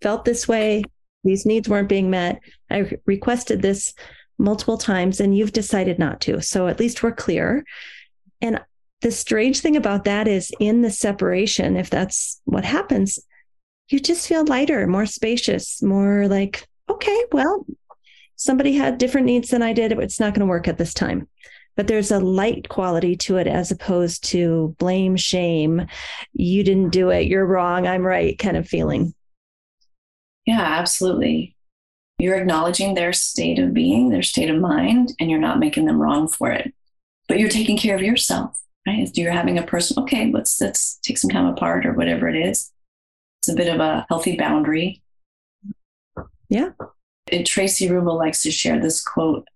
felt this way these needs weren't being met. I requested this multiple times and you've decided not to. So at least we're clear. And the strange thing about that is in the separation, if that's what happens, you just feel lighter, more spacious, more like, okay, well, somebody had different needs than I did. It's not going to work at this time. but there's a light quality to it as opposed to blame, shame, you didn't do it, you're wrong, I'm right kind of feeling. Yeah, absolutely. You're acknowledging their state of being, their state of mind, and you're not making them wrong for it. But you're taking care of yourself, right? You're having a person, okay, let's let's take some time apart or whatever it is. It's a bit of a healthy boundary. Yeah. And Traci Ruble likes to share this quote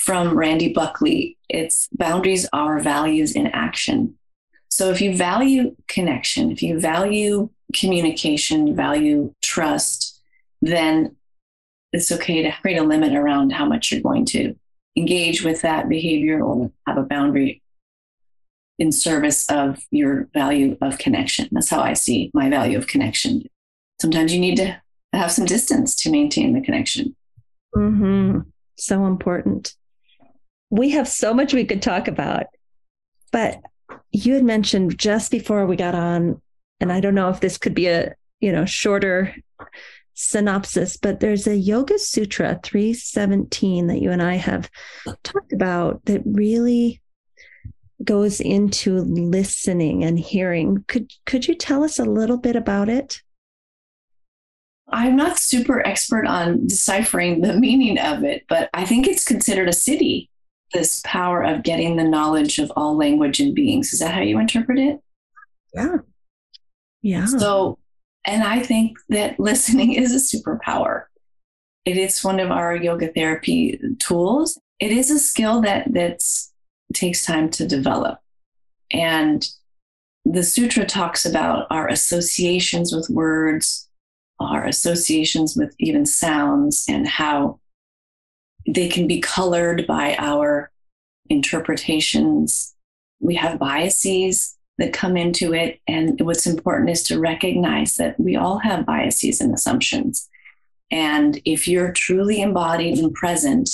from Randy Buckley. It's boundaries are values in action. So if you value connection, if you value communication, value trust, then it's okay to create a limit around how much you're going to engage with that behavior or have a boundary in service of your value of connection. That's how I see my value of connection. Sometimes you need to have some distance to maintain the connection. Mm-hmm. So important we have so much we could talk about. But you had mentioned just before we got on, and I don't know if this could be a you know shorter synopsis, but there's a Yoga Sutra 317 that you and I have talked about that really goes into listening and hearing. Could could you tell us a little bit about it? I'm not super expert on deciphering the meaning of it, but I think it's considered a siddhi, this power of getting the knowledge of all language and beings. Is that how you interpret it? Yeah. Yeah. So, and I think that listening is a superpower. It is one of our yoga therapy tools. It is a skill that that's takes time to develop. And the sutra talks about our associations with words, our associations with even sounds, and how they can be colored by our interpretations. We have biases that come into it. And what's important is to recognize that we all have biases and assumptions. And if you're truly embodied and present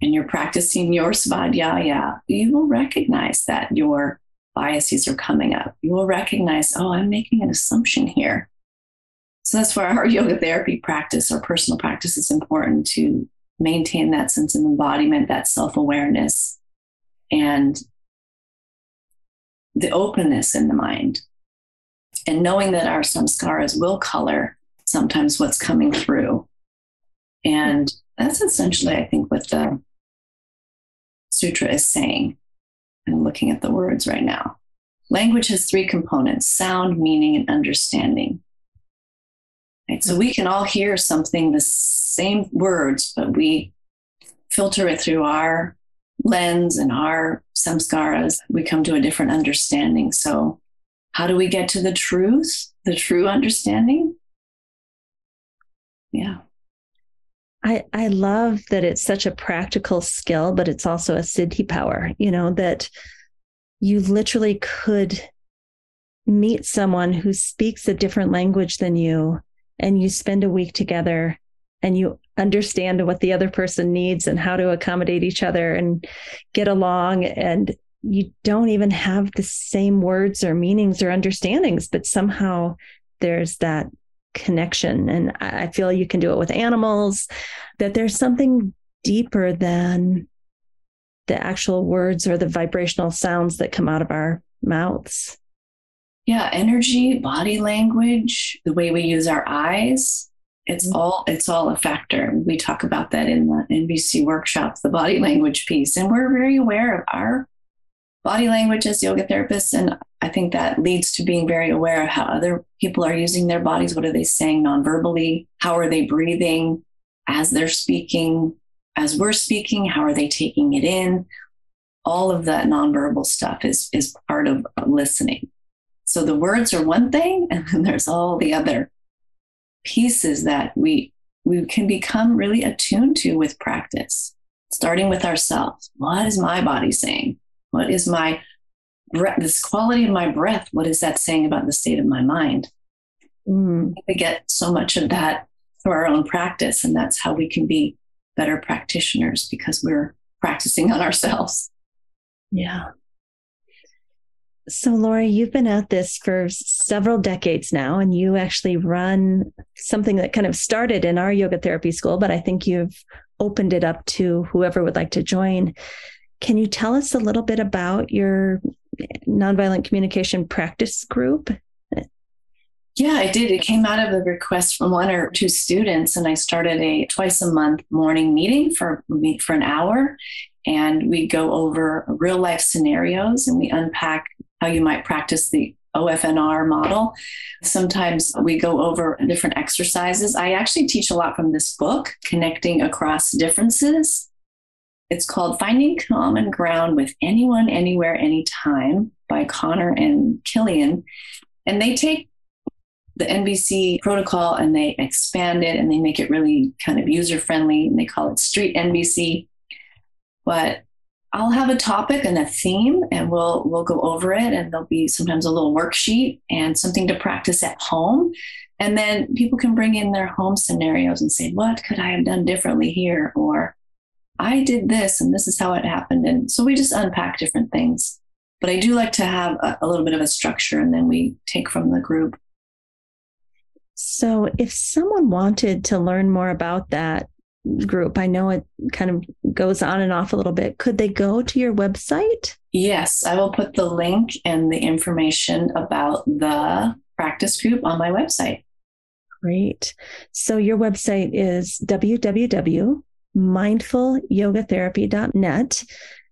and you're practicing your svadhyaya, you will recognize that your biases are coming up. You will recognize, oh, I'm making an assumption here. So that's why our yoga therapy practice, our personal practice is important to maintain that sense of embodiment, that self awareness, and the openness in the mind. And knowing that our samskaras will color sometimes what's coming through. And that's essentially, I think, what the sutra is saying. I'm looking at the words right now. Language has three components sound, meaning, and understanding. Right? So we can all hear something, the same words, but we filter it through our lens and our samskaras. We come to a different understanding. So, how do we get to the truth, the true understanding? Yeah. I, I love that it's such a practical skill, but it's also a siddhi power, you know, that you literally could meet someone who speaks a different language than you and you spend a week together and you understand what the other person needs and how to accommodate each other and get along. And you don't even have the same words or meanings or understandings but somehow there's that connection. And i feel you can do it with animals that there's something deeper than the actual words or the vibrational sounds that come out of our mouths. Yeah energy body language the way we use our eyes it's mm-hmm. all it's all a factor. We talk about that in the NVC workshops the body language piece and we're very aware of our body language as yoga therapists and i think that leads to being very aware of how other people are using their bodies. What are they saying non-verbally? How are they breathing as they're speaking? As we're speaking how are they taking it in? All of that nonverbal stuff is is part of listening. So the words are one thing, and then there's all the other pieces that we we can become really attuned to with practice, starting with ourselves. What is my body saying? What is my breath? This quality of my breath. What is that saying about the state of my mind? Mm. We get so much of that through our own practice, and that's how we can be better practitioners because we're practicing on ourselves. Yeah. So, Lori, you've been at this for several decades now, and you actually run something that kind of started in our yoga therapy school, but I think you've opened it up to whoever would like to join. Can you tell us a little bit about your nonviolent communication practice group? Yeah, I did. It came out of a request from one or two students, and I started a twice a month morning meeting for for an hour, and we go over real life scenarios and we unpack how you might practice the OFNR model. Sometimes we go over different exercises. I actually teach a lot from this book, Connecting Across Differences. It's called Finding Common Ground with Anyone, Anywhere, Anytime by Connor and Killian. And they take the NVC protocol and they expand it and they make it really kind of user friendly. And they call it Street NVC. But I'll have a topic and a theme and we'll we'll go over it and there'll be sometimes a little worksheet and something to practice at home. And then people can bring in their home scenarios and say, what could I have done differently here? Or I did this and this is how it happened. And so we just unpack different things. But I do like to have a, a little bit of a structure and then we take from the group. So, if someone wanted to learn more about that group, I know it kind of goes on and off a little bit. Could they go to your website? Yes, I will put the link and the information about the practice group on my website. Great. So, your website is www.mindfulyogatherapy.net.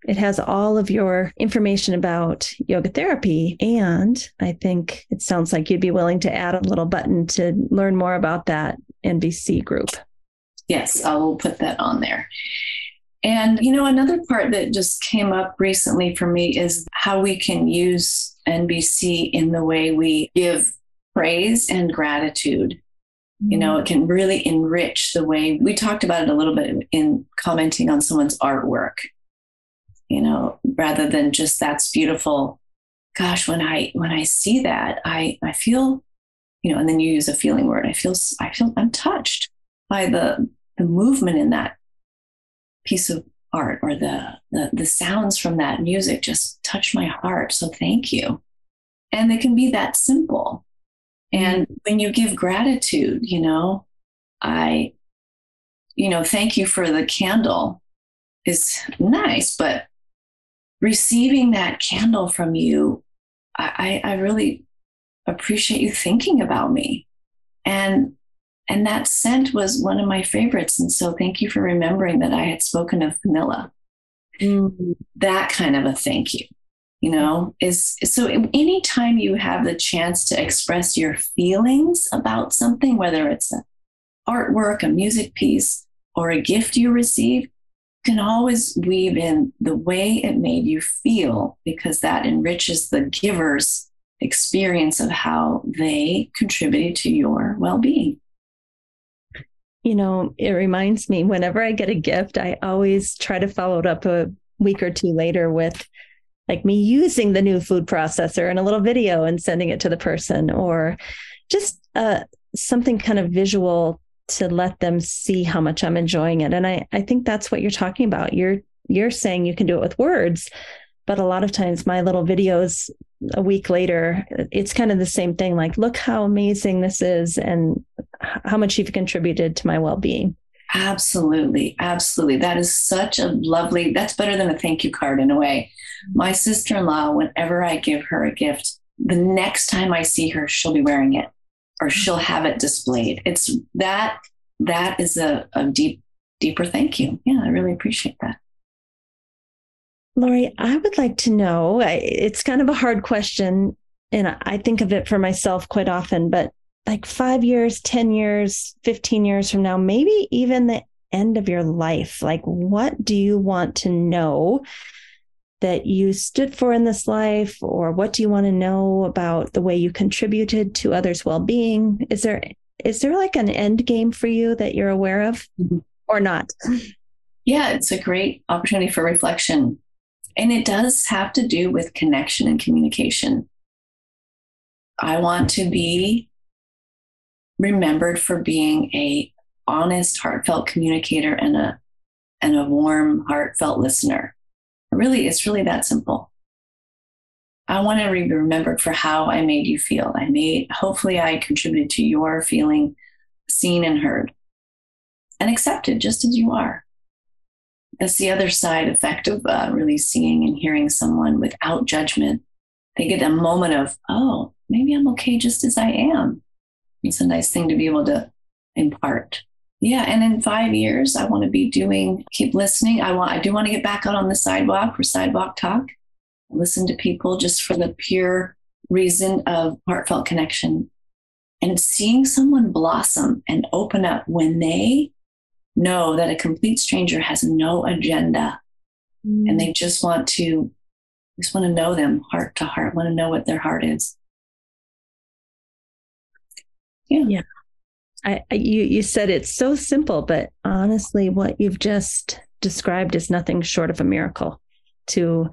It has all of your information about yoga therapy. And I think it sounds like you'd be willing to add a little button to learn more about that NVC group. Yes, I will put that on there. And, you know, another part that just came up recently for me is how we can use NVC in the way we give praise and gratitude. You know, it can really enrich the way we talked about it a little bit in commenting on someone's artwork you know, rather than just that's beautiful. Gosh, when I when I see that, I I feel, you know, and then you use a feeling word. I feel I feel I'm touched by the the movement in that piece of art or the the, the sounds from that music just touch my heart. So thank you. And they can be that simple. And mm-hmm. when you give gratitude, you know, I, you know, thank you for the candle is nice, but receiving that candle from you, I, I really appreciate you thinking about me. And and that scent was one of my favorites. And so thank you for remembering that I had spoken of vanilla. Mm-hmm. That kind of a thank you, you know, is so anytime you have the chance to express your feelings about something, whether it's an artwork, a music piece, or a gift you receive, you can always weave in the way it made you feel because that enriches the giver's experience of how they contributed to your well being. You know, it reminds me whenever I get a gift, I always try to follow it up a week or two later with like me using the new food processor and a little video and sending it to the person or just uh, something kind of visual to let them see how much I'm enjoying it. And I, I think that's what you're talking about. You're you're saying you can do it with words, but a lot of times my little videos a week later, it's kind of the same thing. Like, look how amazing this is and how much you've contributed to my well-being. Absolutely. Absolutely. That is such a lovely, that's better than a thank you card in a way. My sister in law, whenever I give her a gift, the next time I see her, she'll be wearing it or she'll have it displayed. It's that that is a, a deep, deeper thank you. Yeah, I really appreciate that. Lori, I would like to know it's kind of a hard question, and I think of it for myself quite often, but like five years, 10 years, 15 years from now, maybe even the end of your life, like what do you want to know that you stood for in this life or what do you want to know about the way you contributed to others well-being? Is there is there like an end game for you that you're aware of mm-hmm. or not? Yeah it's a great opportunity for reflection and it does have to do with connection and communication i want to be remembered for being a honest heartfelt communicator and a and a warm heartfelt listener Really, it's really that simple. I want to be remembered for how I made you feel. I made, hopefully, I contributed to your feeling seen and heard and accepted just as you are. That's the other side effect of uh, really seeing and hearing someone without judgment. They get a moment of, oh, maybe I'm okay just as I am. It's a nice thing to be able to impart. Yeah, and in five years, I want to be doing, keep listening. I want, I do want to get back out on the sidewalk for sidewalk talk. Listen to people just for the pure reason of heartfelt connection and seeing someone blossom and open up when they know that a complete stranger has no agenda mm. and they just want to just want to know them heart to heart want to know what their heart is yeah yeah I, I you you said it's so simple but honestly what you've just described is nothing short of a miracle to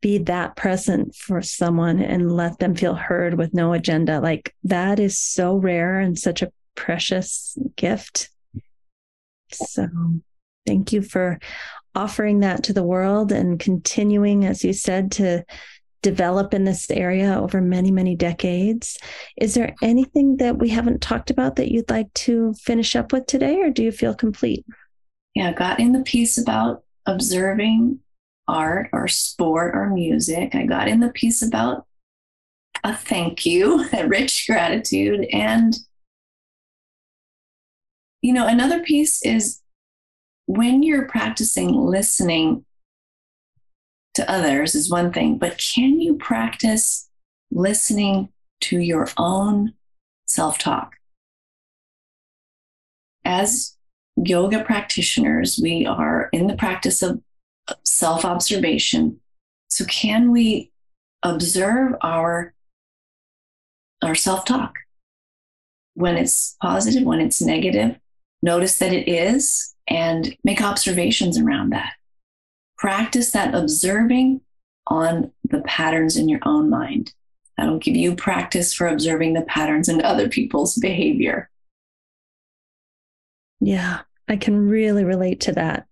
be that present for someone and let them feel heard with no agenda. Like that is so rare and such a precious gift. So thank you for offering that to the world and continuing, as you said, to develop in this area over many, many decades. Is there anything that we haven't talked about that you'd like to finish up with today, or do you feel complete? Yeah, I got in the piece about observing art or sport or music. I got in the piece about a thank you, a rich gratitude. And, you know, another piece is when you're practicing listening to others, is one thing, but can you practice listening to your own self talk? As yoga practitioners, we are in the practice of self observation. So, can we observe our, our self talk when it's positive, when it's negative? Notice that it is and make observations around that. Practice that observing on the patterns in your own mind. That'll give you practice for observing the patterns in other people's behavior. Yeah. I can really relate to that.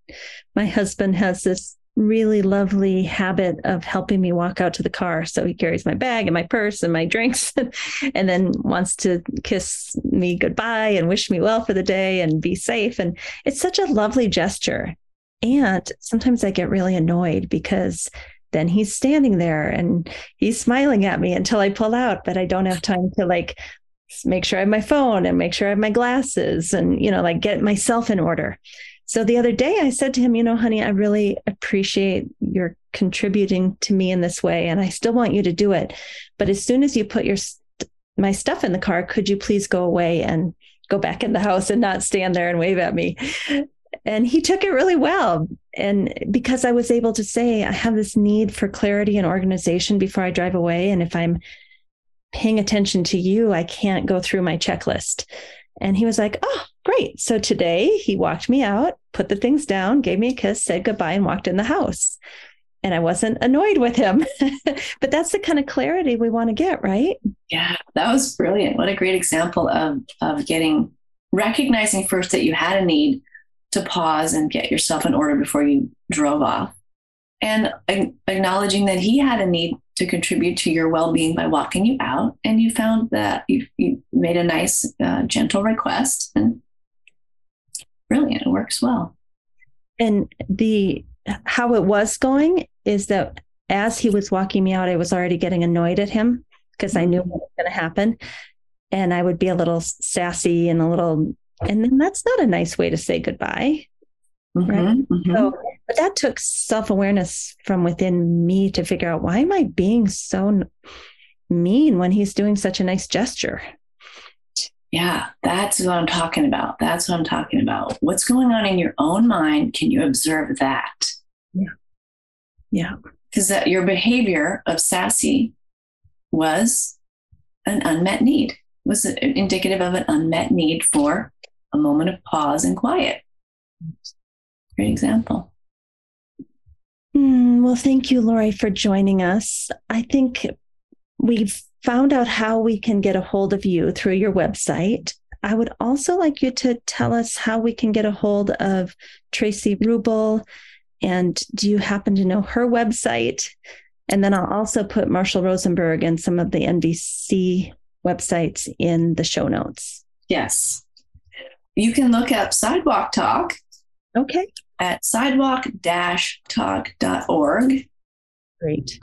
My husband has this really lovely habit of helping me walk out to the car. So he carries my bag and my purse and my drinks and then wants to kiss me goodbye and wish me well for the day and be safe. And it's such a lovely gesture. And sometimes I get really annoyed because then he's standing there and he's smiling at me until I pull out, but I don't have time to like make sure I have my phone and make sure I have my glasses and, you know, like get myself in order. So the other day I said to him, you know, honey, I really appreciate your contributing to me in this way. And I still want you to do it. But as soon as you put your, my stuff in the car, could you please go away and go back in the house and not stand there and wave at me? And he took it really well. And because I was able to say, I have this need for clarity and organization before I drive away. And if I'm paying attention to you, I can't go through my checklist. And he was like, Oh, great. So today he walked me out, put the things down, gave me a kiss, said goodbye, and walked in the house. And I wasn't annoyed with him. but that's the kind of clarity we want to get, right? Yeah, that was brilliant. What a great example of, of getting, recognizing first that you had a need to pause and get yourself in order before you drove off. And acknowledging that he had a need to contribute to your well-being by walking you out and you found that you, you made a nice uh, gentle request and works well and the how it was going is that as he was walking me out i was already getting annoyed at him because i knew what was going to happen and i would be a little sassy and a little and then that's not a nice way to say goodbye Mm-hmm, right. Mm-hmm. So, but that took self awareness from within me to figure out why am I being so mean when he's doing such a nice gesture? Yeah, that's what I'm talking about. That's what I'm talking about. What's going on in your own mind? Can you observe that? Yeah. Yeah. Because that your behavior of sassy was an unmet need, was indicative of an unmet need for a moment of pause and quiet. Great example. Mm, well, thank you, Lori, for joining us. I think we've found out how we can get a hold of you through your website. I would also like you to tell us how we can get a hold of Traci Ruble. And do you happen to know her website? And then I'll also put Marshall Rosenberg and some of the NVC websites in the show notes. Yes. You can look up Sidewalk Talk Okay. at sidewalk talk.org. Great.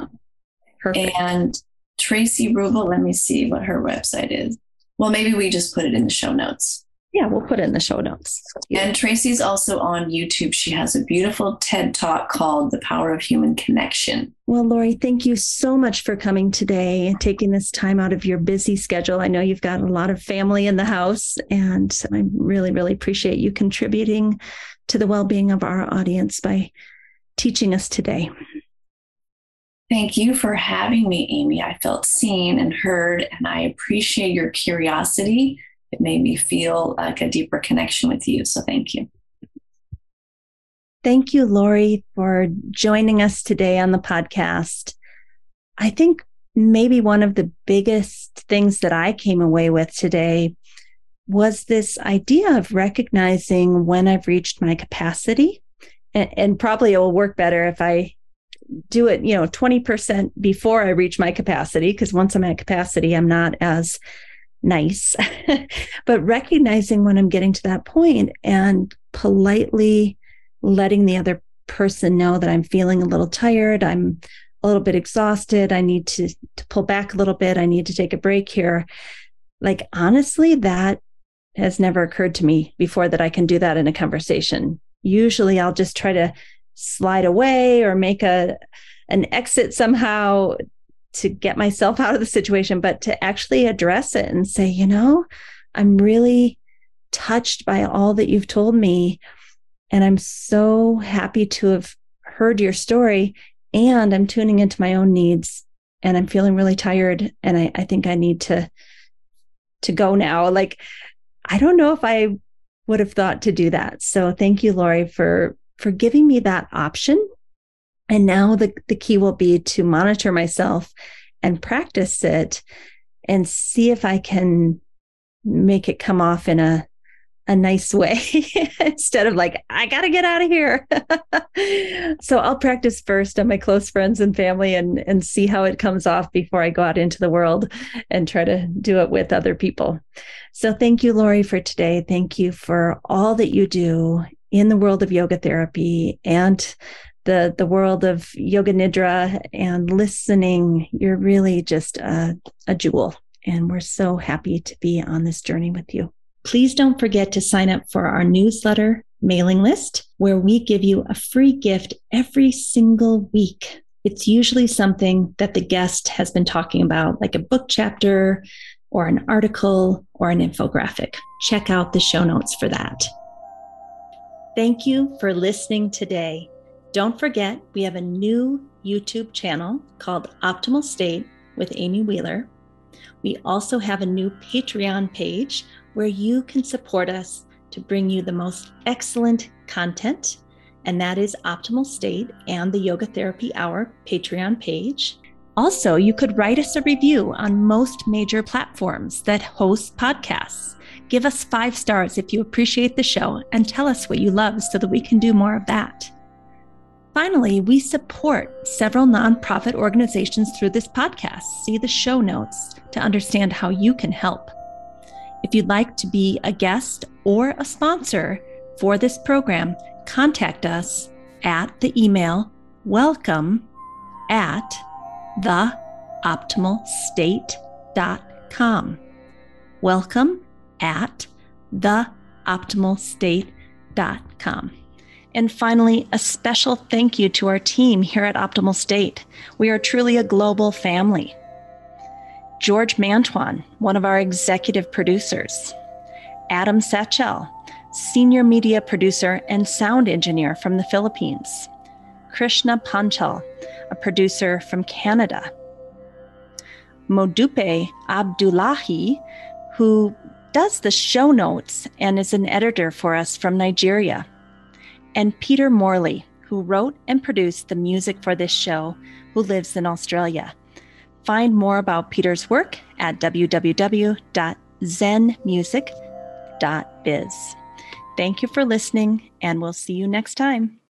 Perfect. And Traci Ruble, let me see what her website is. Well, maybe we just put it in the show notes. Yeah, we'll put it in the show notes. And Traci's also on YouTube. She has a beautiful TED talk called The Power of Human Connection. Well, Lori, thank you so much for coming today and taking this time out of your busy schedule. I know you've got a lot of family in the house, and I really, really appreciate you contributing to the well being of our audience by teaching us today. Thank you for having me, Amy. I felt seen and heard, and I appreciate your curiosity it made me feel like a deeper connection with you. So thank you. Thank you, Lori, for joining us today on the podcast. I think maybe one of the biggest things that I came away with today was this idea of recognizing when I've reached my capacity. And, and, probably it will work better if I do it, you know, 20% before I reach my capacity, because once I'm at capacity, I'm not as nice, but recognizing when I'm getting to that point and politely letting the other person know that I'm feeling a little tired, I'm a little bit exhausted, I need to, to pull back a little bit, I need to take a break here. Like, honestly, that has never occurred to me before that I can do that in a conversation. Usually I'll just try to slide away or make a an exit somehow to get myself out of the situation, but to actually address it and say, you know, I'm really touched by all that you've told me. And I'm so happy to have heard your story. And I'm tuning into my own needs and I'm feeling really tired. And I, I think I need to to go now. Like, I don't know if I would have thought to do that. So thank you, Lori, for for giving me that option and now the, the key will be to monitor myself and practice it and see if I can make it come off in a a nice way instead of like I got to get out of here. so I'll practice first on my close friends and family and and see how it comes off before I go out into the world and try to do it with other people. So thank you Lori for today. Thank you for all that you do in the world of yoga therapy and the the world of yoga nidra and listening you're really just a, a jewel. And we're so happy to be on this journey with you. Please don't forget to sign up for our newsletter mailing list where we give you a free gift every single week. It's usually something that the guest has been talking about like a book chapter or an article or an infographic. Check out the show notes for that thank you for listening today don't forget, we have a new YouTube channel called Optimal State with Amy Wheeler. We also have a new Patreon page where you can support us to bring you the most excellent content, and that is Optimal State and the Yoga Therapy Hour Patreon page. Also, you could write us a review on most major platforms that host podcasts. Give us five stars if you appreciate the show and tell us what you love so that we can do more of that. Finally, we support several nonprofit organizations through this podcast. See the show notes to understand how you can help. If you'd like to be a guest or a sponsor for this program, contact us at the email welcome at theoptimalstate.com. Welcome at theoptimalstate.com. And finally, a special thank you to our team here at Optimal State. We are truly a global family. George Mantuan, one of our executive producers. Adam Satchel, senior media producer and sound engineer from the Philippines. Krishna Panchal, a producer from Canada. Modupe Abdullahi, who does the show notes and is an editor for us from Nigeria and Peter Morley, who wrote and produced the music for this show, who lives in Australia. Find more about Peter's work at www.zenmusic.biz. Thank you for listening, and we'll see you next time.